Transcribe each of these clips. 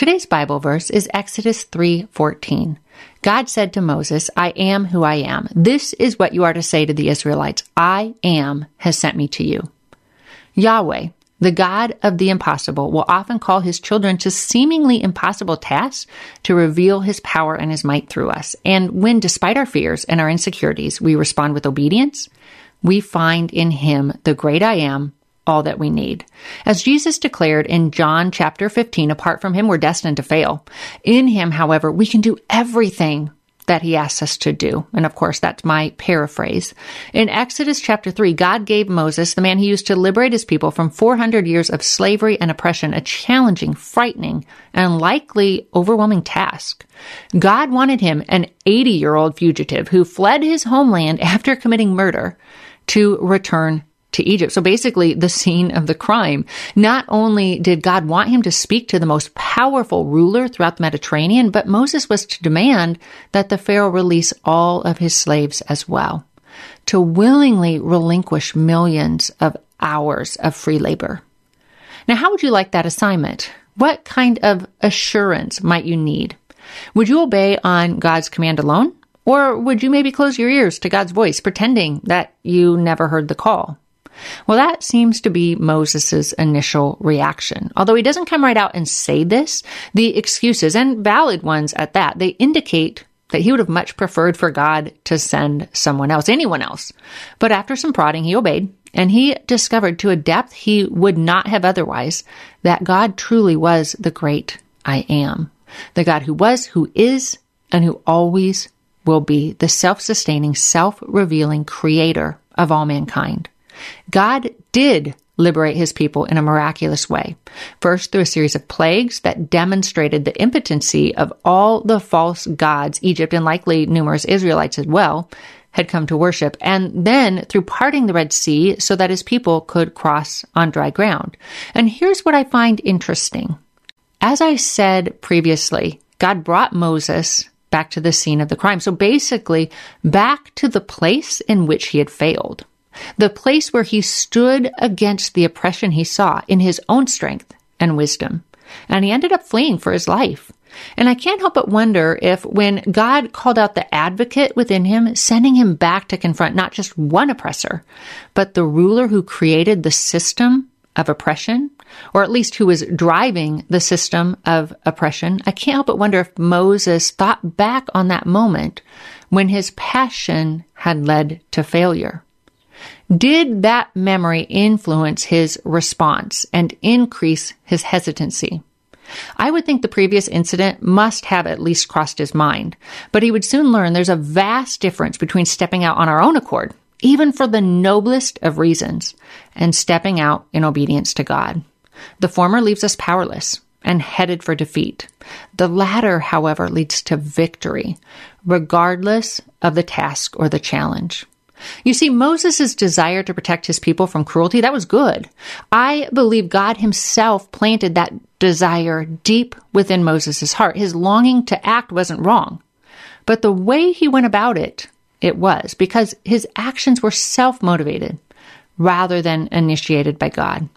Today's Bible verse is Exodus 3:14. God said to Moses, "I am who I am. This is what you are to say to the Israelites. I am has sent me to you." Yahweh, the God of the impossible, will often call his children to seemingly impossible tasks to reveal his power and his might through us. And when, despite our fears and our insecurities, we respond with obedience, we find in him the great I am all that we need. As Jesus declared in John chapter 15, apart from him, we're destined to fail. In him, however, we can do everything that he asks us to do. And of course, that's my paraphrase. In Exodus chapter 3, God gave Moses, the man he used to liberate his people from 400 years of slavery and oppression, a challenging, frightening, and likely overwhelming task. God wanted him, an 80 year old fugitive who fled his homeland after committing murder, to return to Egypt. So basically the scene of the crime. Not only did God want him to speak to the most powerful ruler throughout the Mediterranean, but Moses was to demand that the Pharaoh release all of his slaves as well. To willingly relinquish millions of hours of free labor. Now, how would you like that assignment? What kind of assurance might you need? Would you obey on God's command alone? Or would you maybe close your ears to God's voice, pretending that you never heard the call? Well, that seems to be Moses' initial reaction. Although he doesn't come right out and say this, the excuses, and valid ones at that, they indicate that he would have much preferred for God to send someone else, anyone else. But after some prodding, he obeyed, and he discovered to a depth he would not have otherwise that God truly was the great I am. The God who was, who is, and who always will be the self-sustaining, self-revealing creator of all mankind. God did liberate his people in a miraculous way. First, through a series of plagues that demonstrated the impotency of all the false gods Egypt and likely numerous Israelites as well had come to worship, and then through parting the Red Sea so that his people could cross on dry ground. And here's what I find interesting. As I said previously, God brought Moses back to the scene of the crime. So basically, back to the place in which he had failed the place where he stood against the oppression he saw in his own strength and wisdom. And he ended up fleeing for his life. And I can't help but wonder if when God called out the advocate within him, sending him back to confront not just one oppressor, but the ruler who created the system of oppression, or at least who was driving the system of oppression, I can't help but wonder if Moses thought back on that moment when his passion had led to failure. Did that memory influence his response and increase his hesitancy? I would think the previous incident must have at least crossed his mind, but he would soon learn there's a vast difference between stepping out on our own accord, even for the noblest of reasons, and stepping out in obedience to God. The former leaves us powerless and headed for defeat. The latter, however, leads to victory, regardless of the task or the challenge. You see, Moses' desire to protect his people from cruelty, that was good. I believe God himself planted that desire deep within Moses' heart. His longing to act wasn't wrong. But the way he went about it, it was, because his actions were self-motivated rather than initiated by God.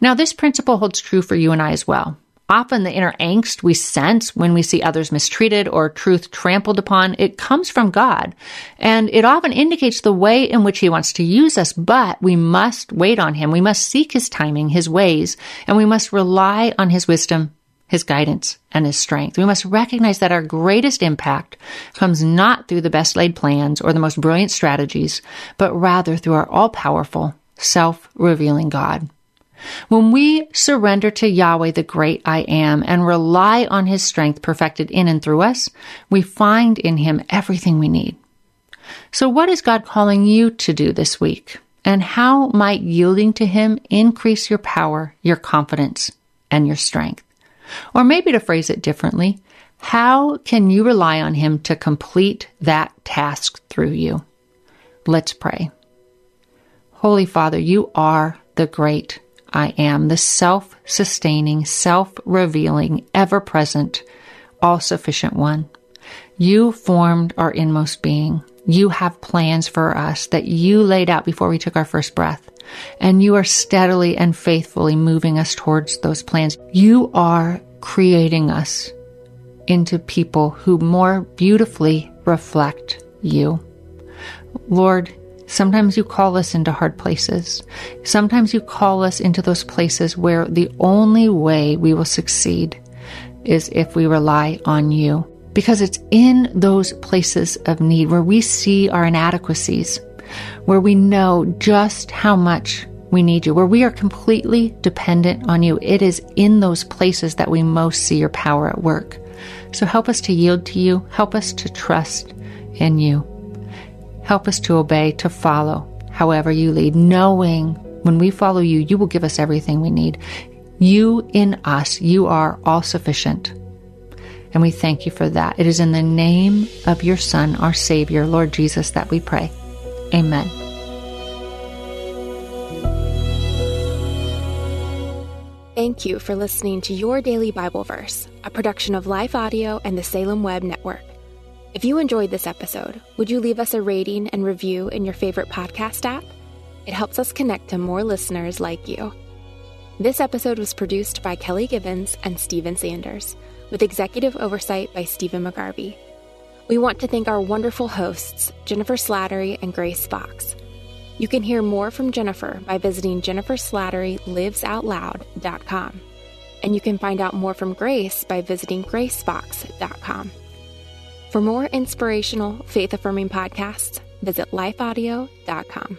Now, this principle holds true for you and I as well. Often the inner angst we sense when we see others mistreated or truth trampled upon, it comes from God. And it often indicates the way in which He wants to use us, but we must wait on Him. We must seek His timing, His ways, and we must rely on His wisdom, His guidance, and His strength. We must recognize that our greatest impact comes not through the best laid plans or the most brilliant strategies, but rather through our all powerful, self revealing God. When we surrender to Yahweh, the great I am, and rely on his strength perfected in and through us, we find in him everything we need. So, what is God calling you to do this week? And how might yielding to him increase your power, your confidence, and your strength? Or maybe to phrase it differently, how can you rely on him to complete that task through you? Let's pray. Holy Father, you are the great I am, the self sustaining, self revealing, ever present, all sufficient one. You formed our inmost being. You have plans for us that you laid out before we took our first breath. And you are steadily and faithfully moving us towards those plans. You are creating us into people who more beautifully reflect you. Lord, Sometimes you call us into hard places. Sometimes you call us into those places where the only way we will succeed is if we rely on you. Because it's in those places of need where we see our inadequacies, where we know just how much we need you, where we are completely dependent on you. It is in those places that we most see your power at work. So help us to yield to you. Help us to trust in you. Help us to obey, to follow however you lead, knowing when we follow you, you will give us everything we need. You in us, you are all sufficient. And we thank you for that. It is in the name of your Son, our Savior, Lord Jesus, that we pray. Amen. Thank you for listening to Your Daily Bible Verse, a production of Life Audio and the Salem Web Network. If you enjoyed this episode, would you leave us a rating and review in your favorite podcast app? It helps us connect to more listeners like you. This episode was produced by Kelly Givens and Steven Sanders, with executive oversight by Stephen McGarvey. We want to thank our wonderful hosts, Jennifer Slattery and Grace Fox. You can hear more from Jennifer by visiting jenniferslatterylivesoutloud.com. And you can find out more from Grace by visiting gracefox.com. For more inspirational, faith affirming podcasts, visit lifeaudio.com.